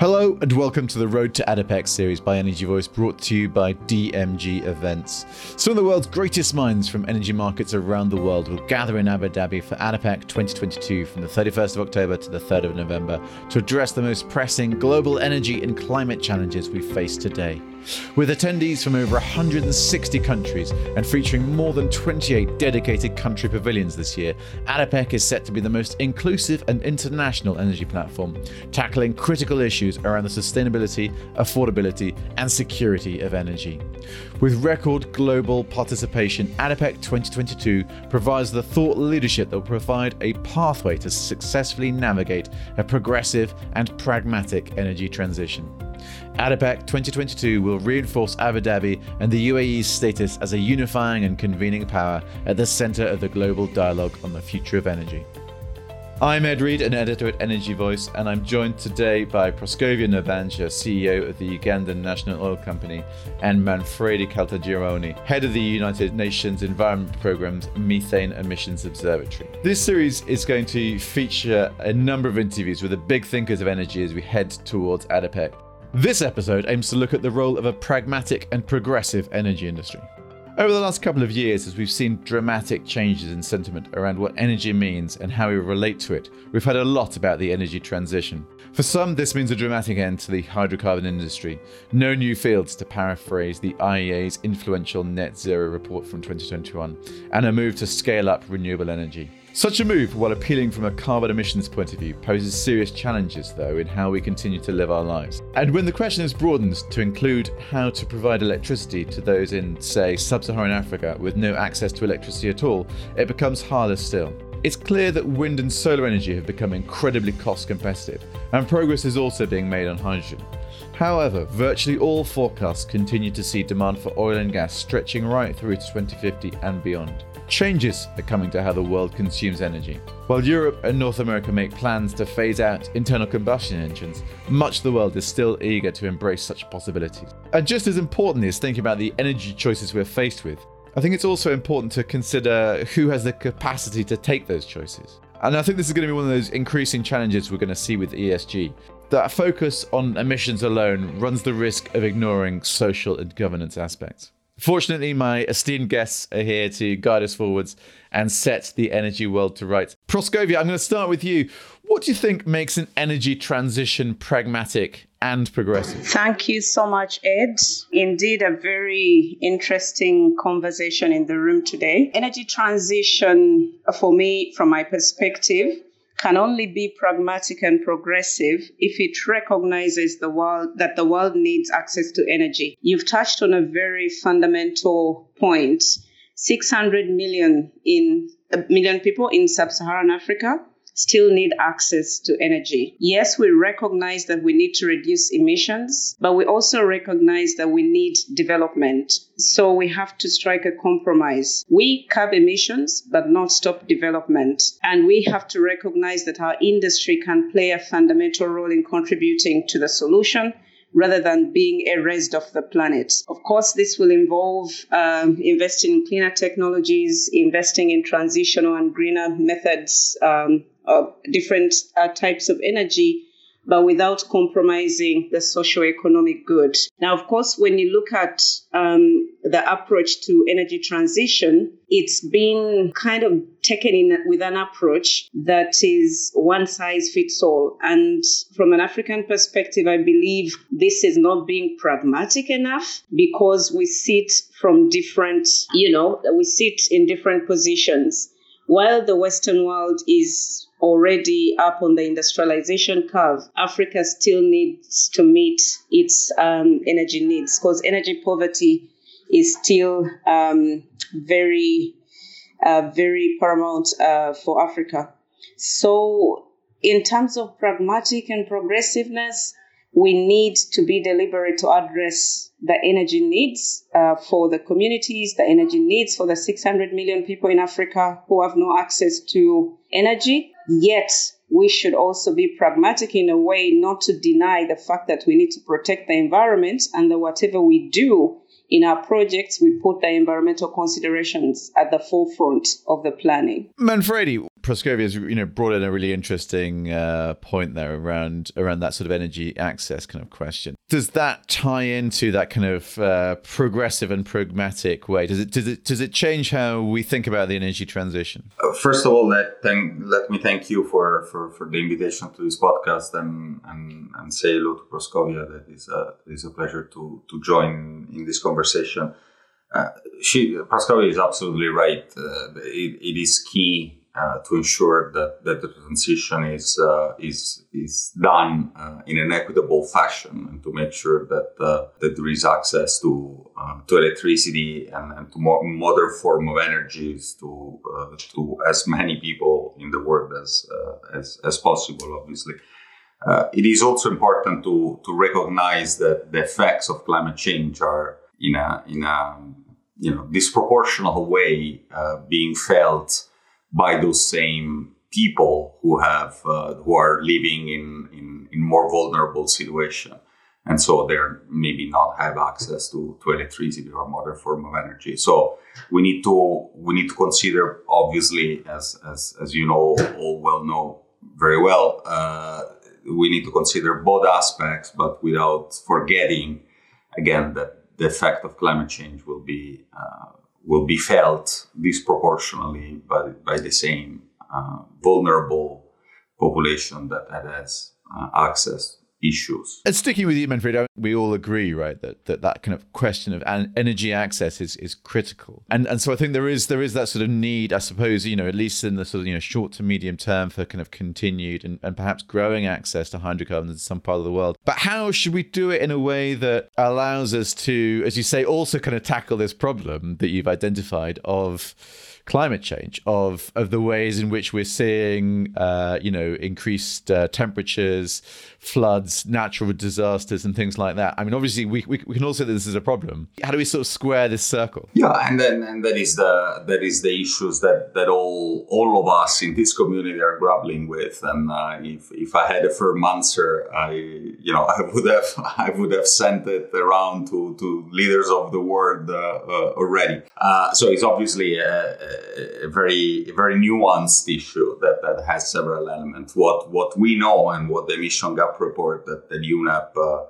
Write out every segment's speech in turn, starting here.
Hello and welcome to the Road to ADIPEC series by Energy Voice, brought to you by DMG Events. Some of the world's greatest minds from energy markets around the world will gather in Abu Dhabi for ADIPEC 2022 from the 31st of October to the 3rd of November to address the most pressing global energy and climate challenges we face today. With attendees from over 160 countries and featuring more than 28 dedicated country pavilions this year, ADIPEC is set to be the most inclusive and international energy platform, tackling critical issues around the sustainability, affordability, and security of energy. With record global participation, ADIPEC 2022 provides the thought leadership that will provide a pathway to successfully navigate a progressive and pragmatic energy transition. ADIPEC 2022 will reinforce Abu Dhabi and the UAE's status as a unifying and convening power at the center of the global dialogue on the future of energy. I'm Ed Reed, an editor at Energy Voice, and I'm joined today by Proscovia Nabanja, CEO of the Ugandan National Oil Company, and Manfredi Caltagirone, head of the United Nations Environment Programme's Methane Emissions Observatory. This series is going to feature a number of interviews with the big thinkers of energy as we head towards ADIPEC. This episode aims to look at the role of a pragmatic and progressive energy industry. Over the last couple of years, as we've seen dramatic changes in sentiment around what energy means and how we relate to it, we've heard a lot about the energy transition. For some, this means a dramatic end to the hydrocarbon industry, no new fields, to paraphrase the IEA's influential net zero report from 2021, and a move to scale up renewable energy. Such a move, while appealing from a carbon emissions point of view, poses serious challenges, though, in how we continue to live our lives. And when the question is broadened to include how to provide electricity to those in, say, sub Saharan Africa with no access to electricity at all, it becomes harder still. It's clear that wind and solar energy have become incredibly cost competitive, and progress is also being made on hydrogen. However, virtually all forecasts continue to see demand for oil and gas stretching right through to 2050 and beyond. Changes are coming to how the world consumes energy. While Europe and North America make plans to phase out internal combustion engines, much of the world is still eager to embrace such possibilities. And just as important is thinking about the energy choices we're faced with, I think it's also important to consider who has the capacity to take those choices. And I think this is going to be one of those increasing challenges we're going to see with ESG. That focus on emissions alone runs the risk of ignoring social and governance aspects. Fortunately, my esteemed guests are here to guide us forwards and set the energy world to rights. Proscovia, I'm going to start with you. What do you think makes an energy transition pragmatic and progressive? Thank you so much, Ed. Indeed, a very interesting conversation in the room today. Energy transition, for me, from my perspective, can only be pragmatic and progressive if it recognizes the world that the world needs access to energy. You've touched on a very fundamental point. 600 million in million people in sub-Saharan Africa still need access to energy. Yes, we recognize that we need to reduce emissions, but we also recognize that we need development. So we have to strike a compromise. We curb emissions, but not stop development. And we have to recognize that our industry can play a fundamental role in contributing to the solution rather than being erased off the planet. Of course, this will involve um, investing in cleaner technologies, investing in transitional and greener methods, um, of different uh, types of energy but without compromising the socio-economic good. Now, of course, when you look at um, the approach to energy transition, it's been kind of taken in with an approach that is one size fits all. And from an African perspective, I believe this is not being pragmatic enough because we sit from different, you know, we sit in different positions. While the Western world is already up on the industrialization curve, Africa still needs to meet its um, energy needs because energy poverty is still um, very, uh, very paramount uh, for Africa. So, in terms of pragmatic and progressiveness, we need to be deliberate to address the energy needs uh, for the communities, the energy needs for the 600 million people in Africa who have no access to energy. Yet, we should also be pragmatic in a way not to deny the fact that we need to protect the environment and that whatever we do in our projects, we put the environmental considerations at the forefront of the planning. Manfredi, Proscovia's you know brought in a really interesting uh, point there around around that sort of energy access kind of question. Does that tie into that kind of uh, progressive and pragmatic way? Does it does it does it change how we think about the energy transition? Uh, first of all, let thank, let me thank you for, for, for the invitation to this podcast and and, and say hello to Proscovia. That is a it is a pleasure to to join in this conversation. Uh, she Proscovia is absolutely right. Uh, it, it is key uh, to ensure that, that the transition is uh, is is done uh, in an equitable fashion and to make sure that uh, that there is access to to electricity and, and to more modern form of energies to to as many people in the world as as, as possible. Obviously. it is also important to, to recognize that the effects of climate change are in a in a you know disproportional way being felt by those same people who have uh, who are living in, in, in more vulnerable situation. And so they're maybe not have access to, to electricity or other form of energy. So we need to we need to consider obviously as as, as you know all well know very well uh, we need to consider both aspects but without forgetting again that the effect of climate change will be uh, will be felt disproportionately by, by the same uh, vulnerable population that, has uh, access issues. And sticking with you, Manfred, we all agree, right, that that, that kind of question of energy access is, is critical. And and so I think there is there is that sort of need, I suppose, you know, at least in the sort of you know short to medium term for kind of continued and, and perhaps growing access to hydrocarbons in some part of the world. But how should we do it in a way that allows us to, as you say, also kind of tackle this problem that you've identified of climate change, of of the ways in which we're seeing, uh, you know, increased uh, temperatures, floods, natural disasters, and things like that. I mean, obviously, we, we, we can all say that this is a problem. How do we sort of square this circle? Yeah, and then and that is the that is the issues that that all all of us in this community are grappling with. And uh, if if I had a firm answer, I you know I would have I would have sent it around to to leaders of the world uh, uh, already. Uh, so it's obviously a, a very very nuanced issue that, that has several elements. What what we know and what the emission gap report that, that UNEP uh,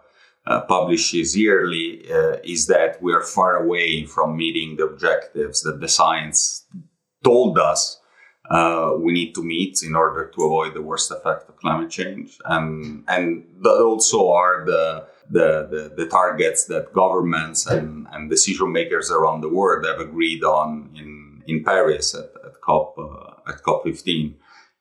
uh, publishes yearly uh, is that we are far away from meeting the objectives that the science told us uh, we need to meet in order to avoid the worst effect of climate change. And and that also are the the, the, the, targets that governments and, and decision makers around the world have agreed on in in Paris at, at COP uh, at COP 15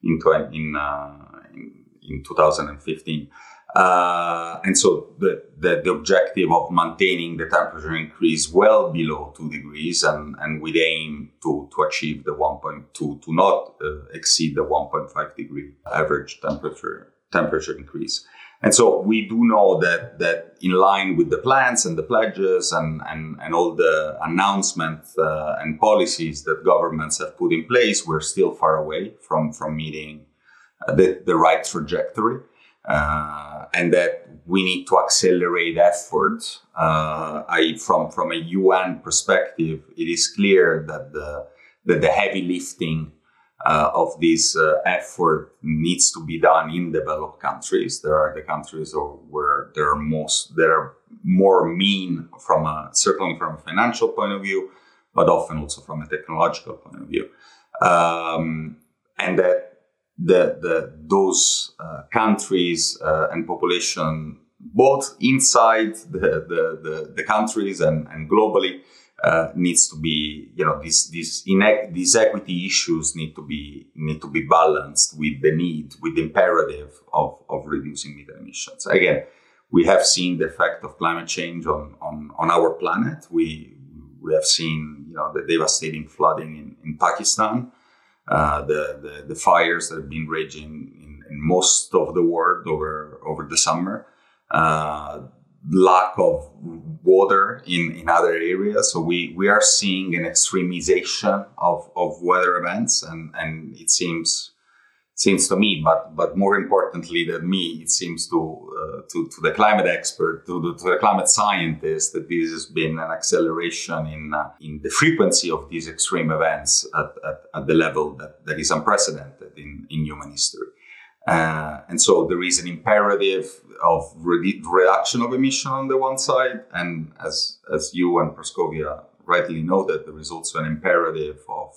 in in, uh, in, in 2015. Uh, and so the, the, the, objective of maintaining the temperature increase well below 2 degrees and, and with aim to, to achieve the 1.2 to not uh, exceed the 1.5 degree average temperature temperature increase and so we do know that that in line with the plans and the pledges and, and, and all the announcements uh, and policies that governments have put in place, we're still far away from, from meeting uh, the, the right trajectory. Uh, and that we need to accelerate efforts. Uh, I, from, from a UN perspective, it is clear that the, that the heavy lifting uh, of this uh, effort needs to be done in developed countries. There are the countries where there are most there are more mean from a certainly from a financial point of view, but often also from a technological point of view, um, and that the, the those uh, countries uh, and population both inside the, the, the, the countries and, and globally uh, needs to be, you know, these these inequ- these equity issues need to be need to be balanced with the need, with the imperative of of reducing methane emissions. Again, we have seen the effect of climate change on on, on our planet. We we have seen, you know, the devastating flooding in, in Pakistan, uh, the, the, the fires that have been raging in, in, most of the world over over the summer. Uh, lack of water in, in other areas. So we, we are seeing an extremization of, of weather events and, and it seems seems to me, but but more importantly than me, it seems to uh, to, to the climate expert, to the, to the climate scientist, that this has been an acceleration in uh, in the frequency of these extreme events at, at, at, the level that, that is unprecedented in, in human history. Uh, and so there is an imperative of re- reduction of emission on the one side, and as as you and Proscovia rightly know, noted, there is also an imperative of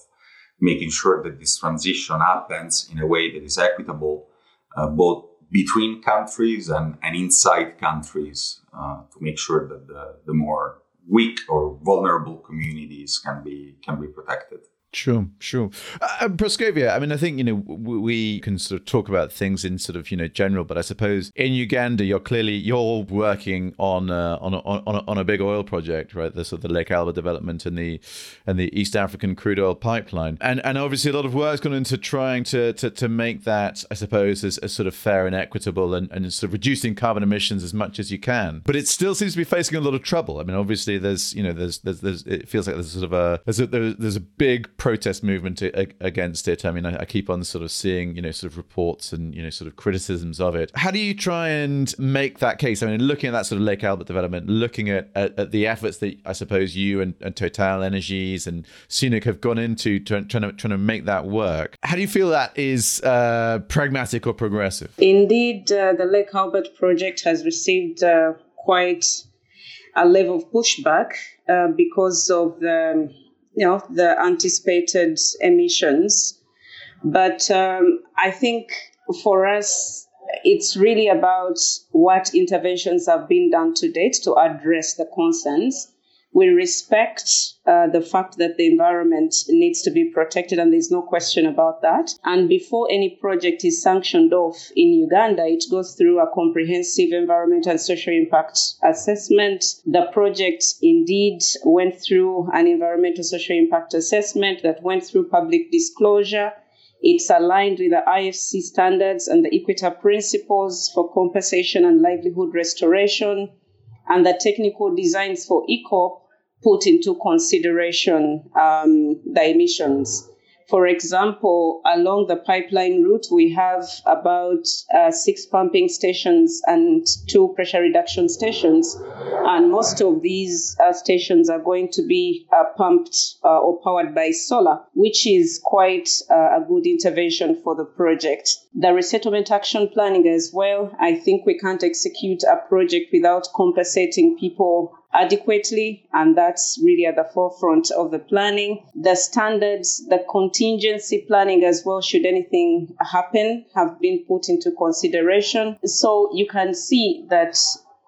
making sure that this transition happens in a way that is equitable, uh, both between countries and, and inside countries, uh, to make sure that the, the more weak or vulnerable communities can be can be protected. Sure, sure. Uh, Proscovia, I mean, I think, you know, we can sort of talk about things in sort of, you know, general, but I suppose in Uganda, you're clearly, you're working on, uh, on, a, on, a, on a big oil project, right? The sort of the Lake Albert development and the, and the East African crude oil pipeline. And, and obviously a lot of work's gone into trying to, to, to make that, I suppose, as, as sort of fair and equitable and, and sort of reducing carbon emissions as much as you can. But it still seems to be facing a lot of trouble. I mean, obviously there's, you know, there's, there's, there's it feels like there's sort of a, there's a, there's a big protest movement against it. I mean, I, I, keep on sort of seeing, you know, sort of reports and, you know, sort of criticisms of it. How do you try and make that case? I mean, looking at that sort of Lake Albert development, looking at, at, at the efforts that I suppose you and, and Total Energies and CNOOC have gone into trying to, trying to make that work. How do you feel that is uh, pragmatic or progressive? Indeed, uh, the Lake Albert project has received uh, quite a level of pushback uh, because of the you know the anticipated emissions. But um, I think for us, it's really about what interventions have been done to date to address the concerns we respect uh, the fact that the environment needs to be protected, and there's no question about that. And before any project is sanctioned off in Uganda, it goes through a comprehensive environment and social impact assessment. The project indeed went through an environmental social impact assessment that went through public disclosure. It's aligned with the IFC standards and the Equator principles for compensation and livelihood restoration and the technical designs for EACOP put into consideration um, the emissions. For example, along the pipeline route, we have about uh, six pumping stations and two pressure reduction stations. And most of these uh, stations are going to be uh, pumped uh, or powered by solar, which is quite uh, a good intervention for the project. The resettlement action planning as well. I think we can't execute a project without compensating people adequately, and that's really at the forefront of the planning. The standards, the contingency planning as well, should anything happen, have been put into consideration. So you can see that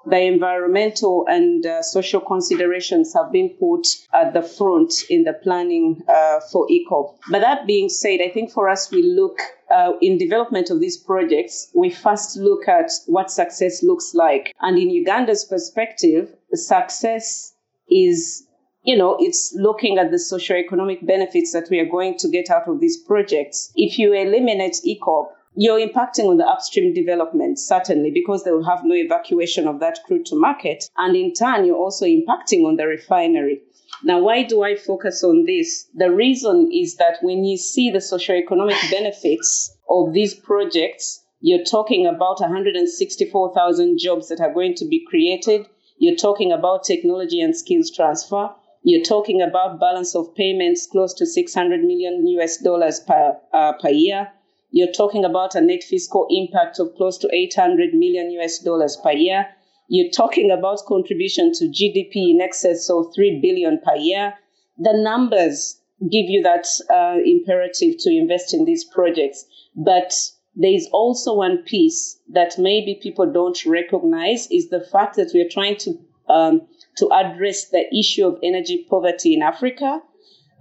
the environmental and uh, social considerations have been put at the front in the planning uh, for EACOP. But that being said, I think for us, we look uh, in development of these projects, we first look at what success looks like. And in Uganda's perspective, success is you know, it's looking at the socio-economic benefits that we are going to get out of these projects. If you eliminate EACOP, you're impacting on the upstream development, certainly, because they will have no evacuation of that crude to market. And in turn, you're also impacting on the refinery. Now, why do I focus on this? The reason is that when you see the socio-economic benefits of these projects, you're talking about 164,000 jobs that are going to be created. You're talking about technology and skills transfer. You're talking about balance of payments close to 600 million US dollars per, uh, per year. You're talking about a net fiscal impact of close to 800 million US dollars per year. You're talking about contribution to GDP in excess of 3 billion per year. The numbers give you that uh, imperative to invest in these projects. But there is also one piece that maybe people don't recognize is the fact that we are trying to um, to address the issue of energy poverty in Africa.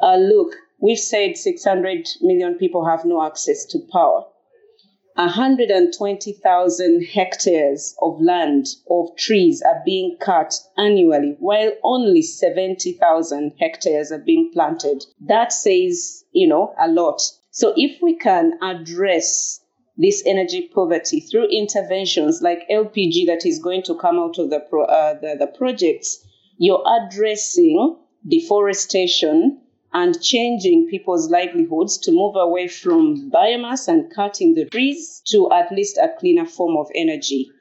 Uh, look, We've said 600 million people have no access to power. 120,000 hectares of land, of trees are being cut annually, while only 70,000 hectares are being planted. That says, you know, a lot. So if we can address this energy poverty through interventions like LPG that is going to come out of the, pro, uh, the, the projects, you're addressing deforestation, and changing people's livelihoods to move away from biomass and cutting the trees to at least a cleaner form of energy.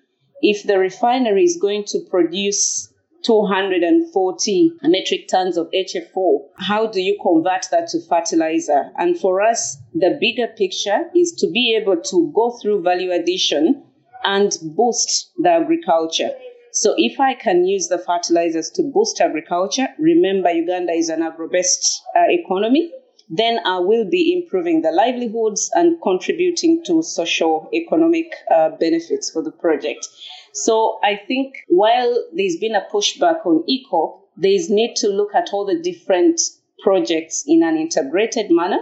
If the refinery is going to produce 240 metric tons of HFO, how do you convert that to fertilizer? And for us, the bigger picture is to be able to go through value addition and boost the agriculture. So if I can use the fertilizers to boost agriculture, remember Uganda is an agro-based uh, economy, then I will be improving the livelihoods and contributing to social economic uh, benefits for the project. So I think while there's been a pushback on EACOP, there's need to look at all the different projects in an integrated manner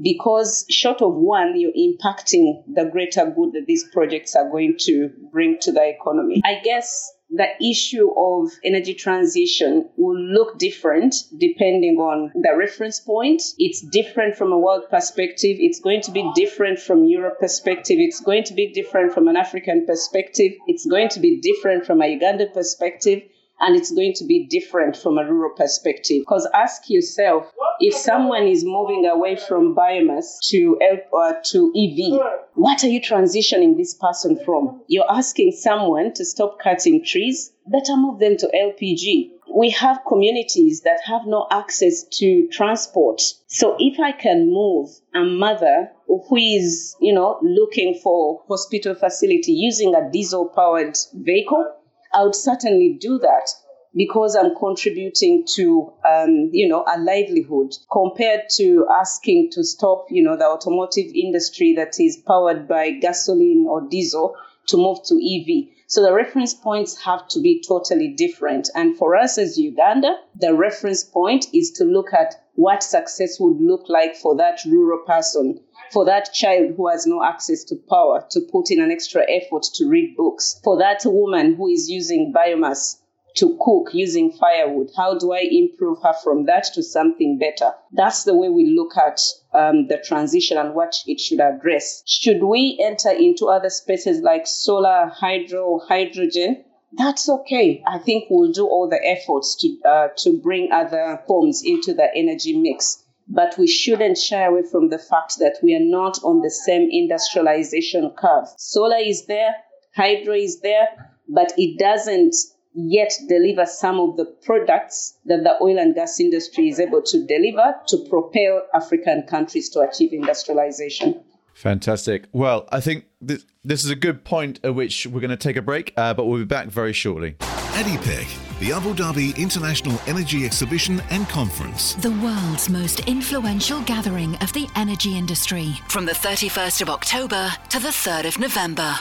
because short of one, you're impacting the greater good that these projects are going to bring to the economy. I guess the issue of energy transition will look different depending on the reference point. It's different from a world perspective. It's going to be different from Europe perspective. It's going to be different from an African perspective. It's going to be different from a Uganda perspective and it's going to be different from a rural perspective. Because ask yourself if someone is moving away from biomass to uh, to EV, what are you transitioning this person from? You're asking someone to stop cutting trees, better move them to LPG. We have communities that have no access to transport. So if I can move a mother who is, you know, looking for hospital facility using a diesel powered vehicle, I would certainly do that because I'm contributing to, um, you know, a livelihood compared to asking to stop, you know, the automotive industry that is powered by gasoline or diesel to move to EV. So the reference points have to be totally different. And for us as Uganda, the reference point is to look at what success would look like for that rural person for that child who has no access to power to put in an extra effort to read books, for that woman who is using biomass to cook using firewood. How do I improve her from that to something better? That's the way we look at um, the transition and what it should address. Should we enter into other spaces like solar, hydro, hydrogen? That's okay. I think we'll do all the efforts to uh, to bring other forms into the energy mix but we shouldn't shy away from the fact that we are not on the same industrialization curve. Solar is there, hydro is there, but it doesn't yet deliver some of the products that the oil and gas industry is able to deliver to propel African countries to achieve industrialization. Fantastic. Well, I think this, this is a good point at which we're going to take a break, uh, but we'll be back very shortly. ADIPEC, the Abu Dhabi International Energy Exhibition and Conference. The world's most influential gathering of the energy industry from the 31st of October to the 3rd of November.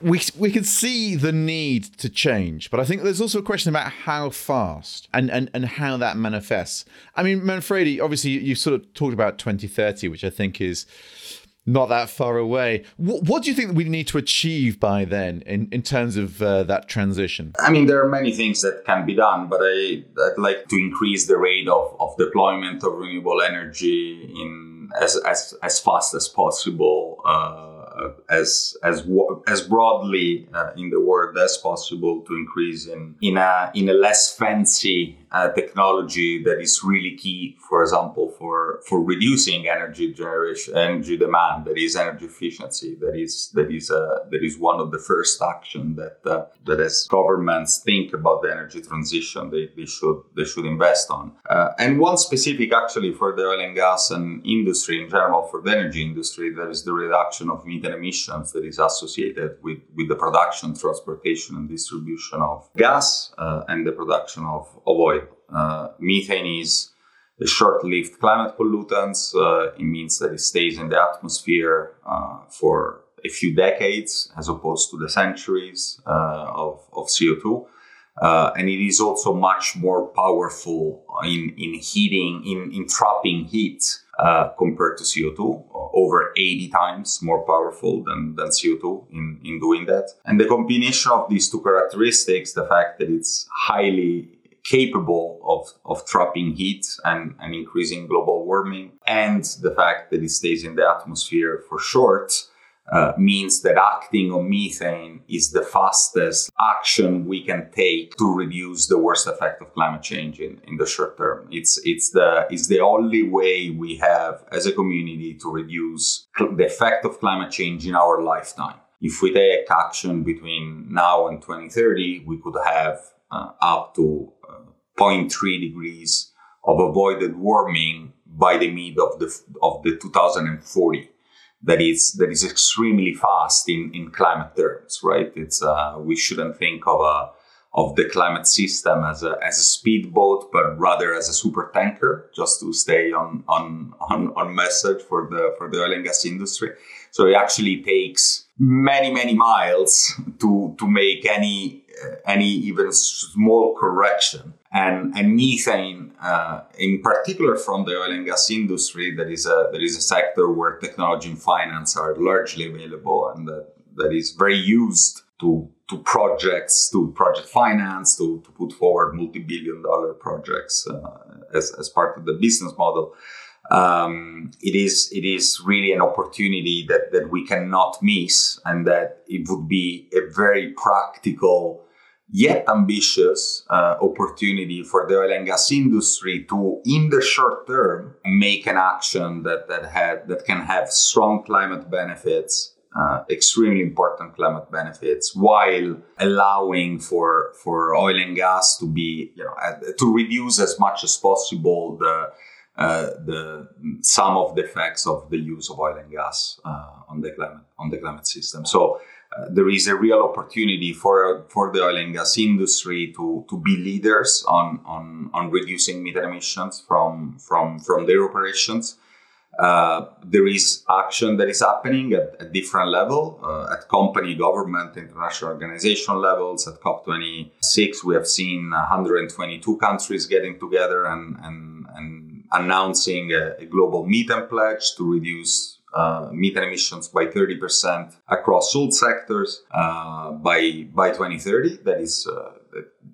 We, we can see the need to change, but I think there's also a question about how fast and, and, and how that manifests. I mean, Manfredi, obviously, you, you sort of talked about 2030, which I think is not that far away. What, what, do you think we need to achieve by then in, in terms of uh, that transition? I mean, there are many things that can be done, but I, would like to increase the rate of, of deployment of renewable energy in as, as, as fast as possible. Uh, as as as broadly uh, in the world as possible to increase in in a in a less fancy uh, technology that is really key, for example, for for reducing energy generation, energy demand. That is energy efficiency. That is that is uh, that is one of the first action that uh, that as governments think about the energy transition, they, they should they should invest on. Uh, and one specific, actually, for the oil and gas and industry in general, for the energy industry, that is the reduction of methane emissions that is associated with with the production, transportation, and distribution of gas uh, and the production of, of oil. Uh, methane is a short-lived climate pollutant. Uh, it means that it stays in the atmosphere uh, for a few decades as opposed to the centuries of, of CO2. Uh, and it is also much more powerful in, in heating, in, in trapping heat uh, compared to CO2, over 80 times more powerful than, than CO2 in, in doing that. And the combination of these two characteristics, the fact that it's highly capable of, of trapping heat and, and increasing global warming, and the fact that it stays in the atmosphere for short, uh, means that acting on methane is the fastest action we can take to reduce the worst effect of climate change in, in the short term. It's, it's, the, it's the only way we have as a community to reduce the effect of climate change in our lifetime. If we take action between now and 2030, we could have uh, up to 0.3 degrees of avoided warming by the mid of the, of the 2040 that is that is extremely fast in, in climate terms, right? It's uh, we shouldn't think of a of the climate system as a as a speedboat, but rather as a super tanker, just to stay on on on, on message for the for the oil and gas industry. So it actually takes many many miles to to make any any even small correction and, and methane, uh, in particular from the oil and gas industry, that is a that is a sector where technology and finance are largely available, and that, that is very used to to projects, to project finance, to, to put forward multi-billion dollar projects uh, as, as part of the business model. Um, it is it is really an opportunity that, that we cannot miss, and that it would be a very practical yet ambitious uh, opportunity for the oil and gas industry to, in the short term, make an action that that had that can have strong climate benefits, uh, extremely important climate benefits, while allowing for for oil and gas to be you know uh, to reduce as much as possible the uh, the some of the effects of the use of oil and gas uh, on the climate on the climate system. So there is a real opportunity for for the oil and gas industry to to be leaders on on, on reducing methane emissions from from from their operations. Uh, there is action that is happening at, a different level uh, at company, government, international organization levels. At COP26, we have seen 122 countries getting together and, and, and announcing a, a global methane pledge to reduce uh, methane emissions by 30% across all sectors uh, by by 2030. That is, uh,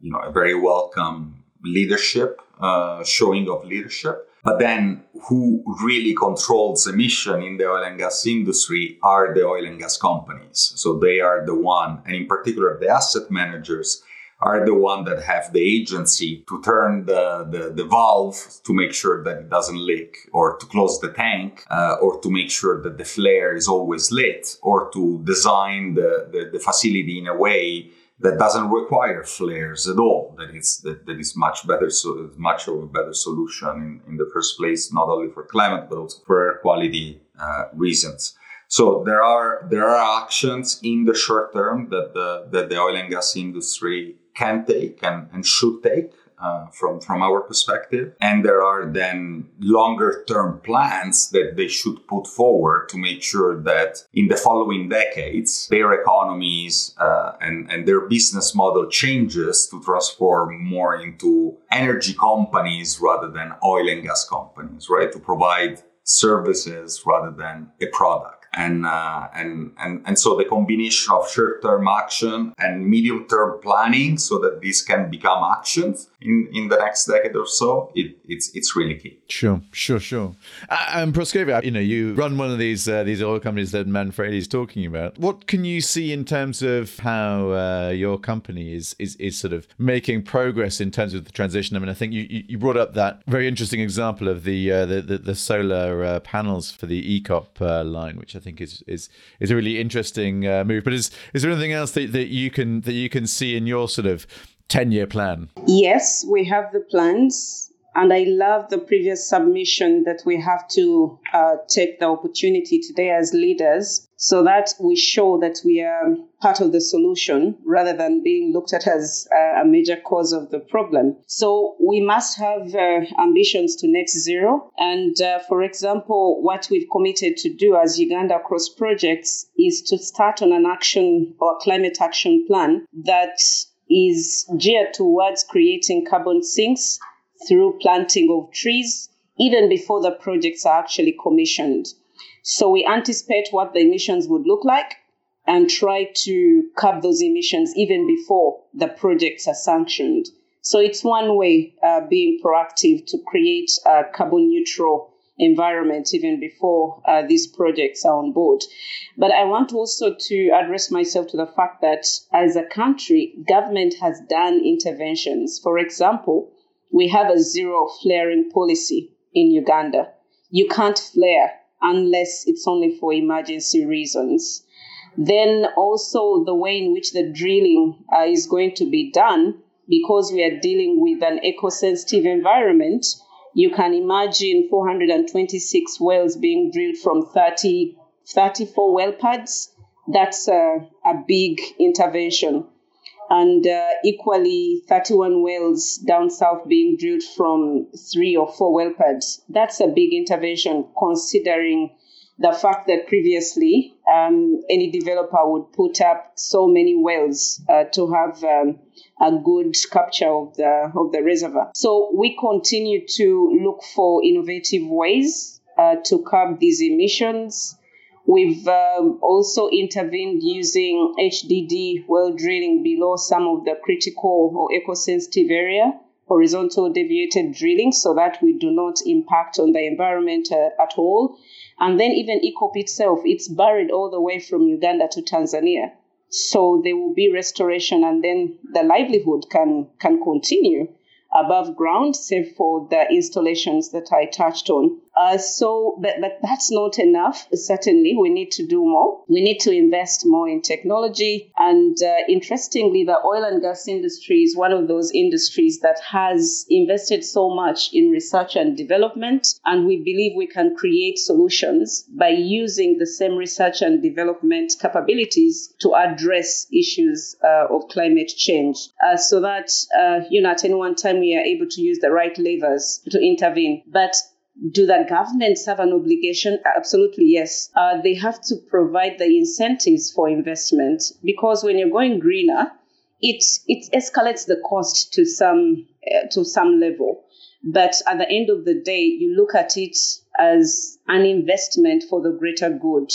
you know, a very welcome leadership uh, showing of leadership. But then, who really controls emission in the oil and gas industry are the oil and gas companies. So they are the one, and in particular, the asset managers are the one that have the agency to turn the, the, the, valve to make sure that it doesn't leak or to close the tank uh, or to make sure that the flare is always lit or to design the, the, the, facility in a way that doesn't require flares at all that is that, that is much better so much of a better solution in, in the first place not only for climate but also for air quality uh, reasons. So there are there are actions in the short term that the that the oil and gas industry can take and, and should take uh, from from our perspective. And there are then longer term plans that they should put forward to make sure that in the following decades their economies uh, and and their business model changes to transform more into energy companies rather than oil and gas companies right? To provide services rather than a product and uh, and and and so the combination of short-term action and medium-term planning, so that this can become actions in in the next decade or so, it, it's it's really key. Sure, sure, sure. Uh, and Proscovia, you know, you run one of these uh, these oil companies that Manfredi is talking about. What can you see in terms of how uh, your company is, is is sort of making progress in terms of the transition? I mean, I think you you brought up that very interesting example of the uh, the, the, the solar uh, panels for the EACOP line, which I think is is is a really interesting uh, move. But is is there anything else that, that you can that you can see in your sort of ten year plan? Yes, we have the plans. And I love the previous submission that we have to uh, take the opportunity today as leaders so that we show that we are part of the solution rather than being looked at as a major cause of the problem. So we must have uh, ambitions to net zero. And uh, for example, what we've committed to do as Uganda Cross Projects is to start on an action or climate action plan that is geared towards creating carbon sinks through planting of trees even before the projects are actually commissioned. So we anticipate what the emissions would look like and try to curb those emissions even before the projects are sanctioned. So it's one way uh, being proactive to create a carbon neutral environment even before uh, these projects are on board. But I want also to address myself to the fact that as a country, government has done interventions. For example, we have a zero flaring policy in Uganda. You can't flare unless it's only for emergency reasons. Then also the way in which the drilling uh, is going to be done, because we are dealing with an eco-sensitive environment, you can imagine 426 wells being drilled from 30, 34 well pads. That's a, a big intervention. And uh, equally, 31 wells down south being drilled from three or four well pads. That's a big intervention considering the fact that previously um, any developer would put up so many wells uh, to have um, a good capture of the of the reservoir. So we continue to look for innovative ways uh, to curb these emissions. We've um, also intervened using HDD well drilling below some of the critical or eco-sensitive area horizontal deviated drilling so that we do not impact on the environment uh, at all. And then even EACOP itself, it's buried all the way from Uganda to Tanzania. So there will be restoration and then the livelihood can, can continue above ground, save for the installations that I touched on. Uh, so, but, but that's not enough. Certainly, we need to do more. We need to invest more in technology. And uh, interestingly, the oil and gas industry is one of those industries that has invested so much in research and development. And we believe we can create solutions by using the same research and development capabilities to address issues uh, of climate change. Uh, so that, uh, you know, at any one time we are able to use the right levers to intervene. But do the governments have an obligation? Absolutely, yes. Uh, they have to provide the incentives for investment because when you're going greener, it it escalates the cost to some uh, to some level. But at the end of the day, you look at it as an investment for the greater good.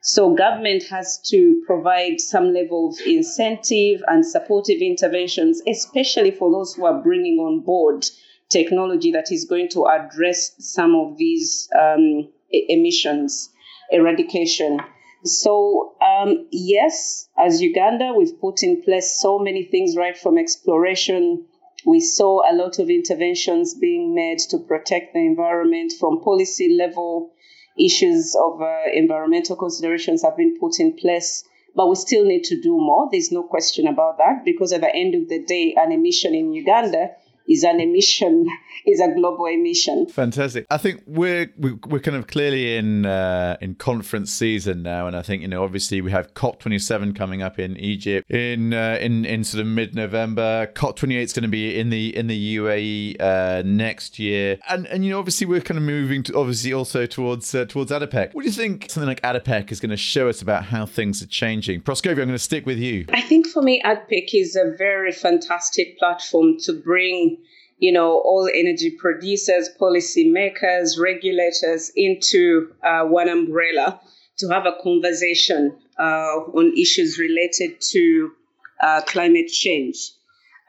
So government has to provide some level of incentive and supportive interventions, especially for those who are bringing on board technology that is going to address some of these um, emissions eradication. So, um, yes, as Uganda, we've put in place so many things right from exploration. We saw a lot of interventions being made to protect the environment from policy level. Issues of uh, environmental considerations have been put in place, but we still need to do more. There's no question about that because at the end of the day, an emission in Uganda is an emission, is a global emission. Fantastic. I think we're we're kind of clearly in uh, in conference season now, and I think you know obviously we have COP27 coming up in Egypt in uh, in in sort of mid November. COP28 is going to be in the in the UAE uh, next year, and and you know obviously we're kind of moving to obviously also towards uh, towards ADIPEC. What do you think something like ADIPEC is going to show us about how things are changing? Proscovia, I'm going to stick with you. I think for me, ADIPEC is a very fantastic platform to bring you know, all energy producers, policymakers, regulators into uh, one umbrella to have a conversation uh, on issues related to uh, climate change.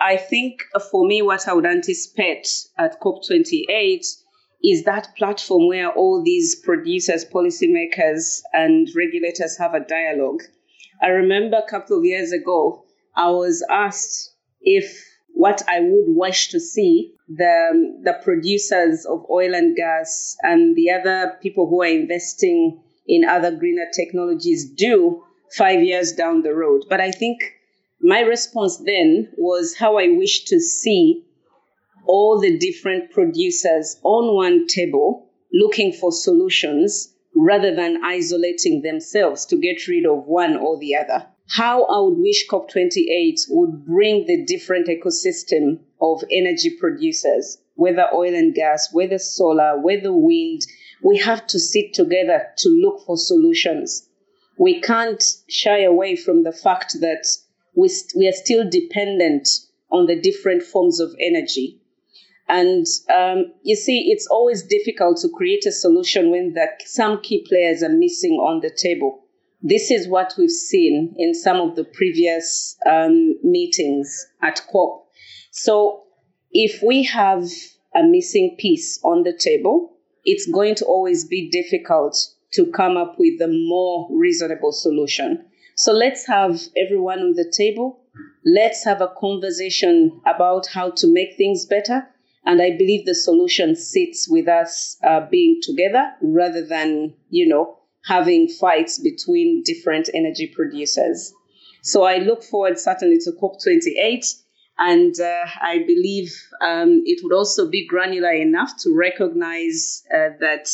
I think for me, what I would anticipate at COP28 is that platform where all these producers, policymakers, and regulators have a dialogue. I remember a couple of years ago, I was asked if what I would wish to see the, the producers of oil and gas and the other people who are investing in other greener technologies do five years down the road. But I think my response then was how I wish to see all the different producers on one table looking for solutions rather than isolating themselves to get rid of one or the other how I would wish COP28 would bring the different ecosystem of energy producers, whether oil and gas, whether solar, whether wind. We have to sit together to look for solutions. We can't shy away from the fact that we, we are still dependent on the different forms of energy. And um, you see, it's always difficult to create a solution when the, some key players are missing on the table. This is what we've seen in some of the previous um, meetings at COP. So, if we have a missing piece on the table, it's going to always be difficult to come up with a more reasonable solution. So let's have everyone on the table. Let's have a conversation about how to make things better. And I believe the solution sits with us uh, being together rather than, you know, having fights between different energy producers. So I look forward certainly to COP28. And uh, I believe um, it would also be granular enough to recognize uh, that,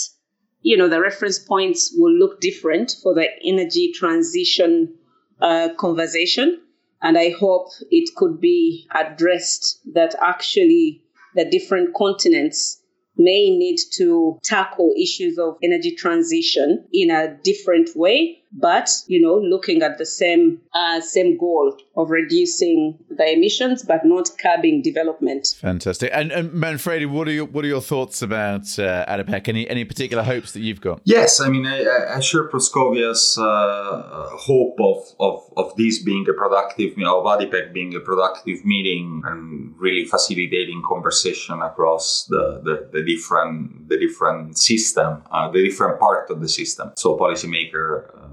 you know, the reference points will look different for the energy transition uh, conversation. And I hope it could be addressed that actually the different continents may need to tackle issues of energy transition in a different way but you know looking at the same uh, same goal of reducing the emissions but not curbing development. Fantastic. And, and Manfredi what are your what are your thoughts about uh, ADIPEC any any particular hopes that you've got? Yes i mean i, I share Proscovia's uh, hope of, of of this being a productive you know of ADIPEC being a productive meeting and really facilitating conversation across the the, the different the different system uh, the different part of the system. So policymaker uh,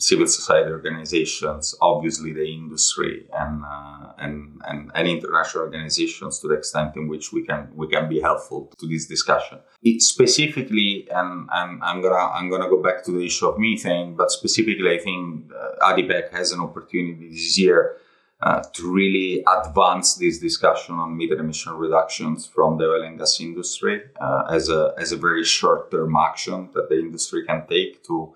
civil society organizations, obviously the industry, and, uh, and and and international organizations to the extent in which we can we can be helpful to this discussion. It specifically, and, and I'm gonna I'm gonna go back to the issue of methane, but specifically, I think uh, ADIPEC has an opportunity this year. Uh, to really advance this discussion on methane emission reductions from the oil and gas industry uh, as a as a very short term action that the industry can take to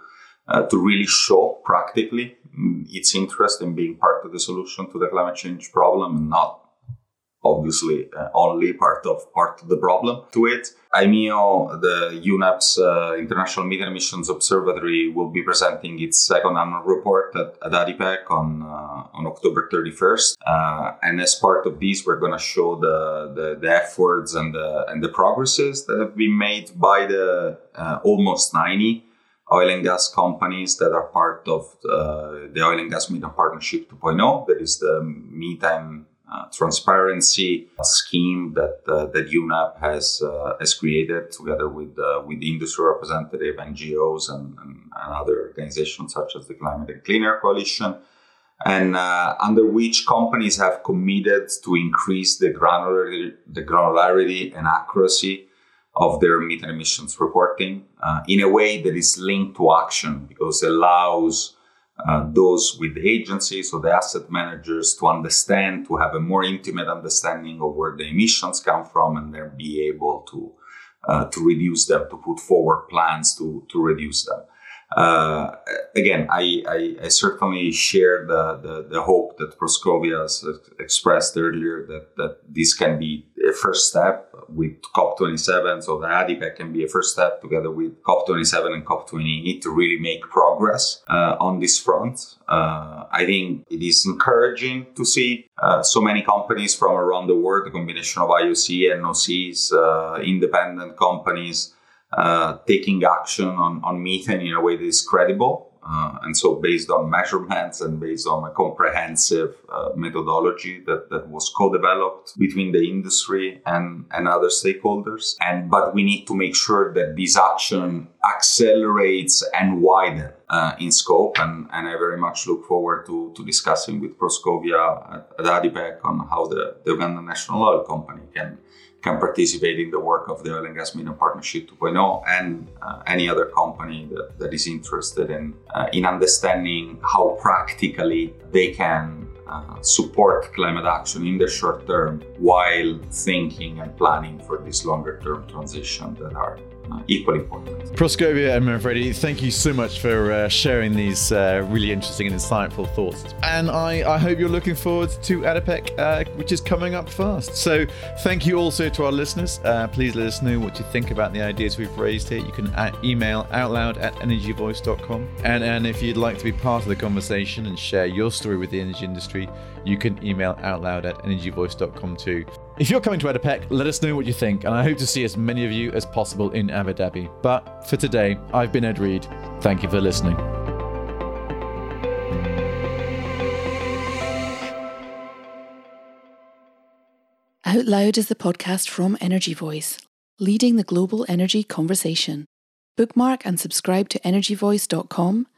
uh, to really show practically mm, its interest in being part of the solution to the climate change problem and not obviously uh, only part of part of the problem to it. IMEO, the UNEP's uh, International Methane Emissions Observatory, will be presenting its second annual report at, at ADIPEC on uh, on October 31st. Uh, and as part of this, we're going to show the, the, the efforts and the and the progresses that have been made by the uh, almost 90 oil and gas companies that are part of uh, the Oil and Gas Methane Partnership 2.0. That is the methane uh, transparency scheme that uh, that UNEP has uh, has created together with uh, with industry representative NGOs and, and, and, other organizations such as the Climate and Clean Air Coalition, and uh, under which companies have committed to increase the granularity, the granularity and accuracy of their methane emissions reporting uh, in a way that is linked to action because allows uh, those with the agencies or the asset managers to understand, to have a more intimate understanding of where the emissions come from and then be able to, uh, to reduce them, to put forward plans to, to reduce them. Uh, again, I, I, I, certainly share the, the, the, hope that Proscovia has expressed earlier that, that this can be a first step with COP27. So the ADIPEC can be a first step together with COP27 and COP28 to really make progress uh, on this front. Uh, I think it is encouraging to see uh, so many companies from around the world, a combination of IOC, NOCs, uh, independent companies, uh, taking action on, on methane in a way that is credible. Uh, and so, based on measurements and based on a comprehensive uh, methodology that, that was co-developed between the industry and, and other stakeholders. And but we need to make sure that this action accelerates and widens uh, in scope. And, and I very much look forward to, to discussing with Proscovia at, at ADIPEC on how the, the Uganda National Oil Company can can participate in the work of the Oil and Gas Methane Partnership 2.0 and uh, any other company that, that is interested in, uh, in understanding how practically they can uh, support climate action in the short term while thinking and planning for this longer term transition that are equally important. Proscovia and Manfredi, thank you so much for uh, sharing these uh, really interesting and insightful thoughts. And I, I hope you're looking forward to ADIPEC, uh, which is coming up fast. So thank you also to our listeners. Uh, please let us know what you think about the ideas we've raised here. You can uh, email outloud at energyvoice.com. And, and if you'd like to be part of the conversation and share your story with the energy industry, you can email outloud at energyvoice.com too. If you're coming to ADIPEC, let us know what you think, and I hope to see as many of you as possible in Abu Dhabi. But for today, I've been Ed Reed. Thank you for listening. Out Loud is the podcast from Energy Voice. leading the global energy conversation. Bookmark and subscribe to energyvoice.com,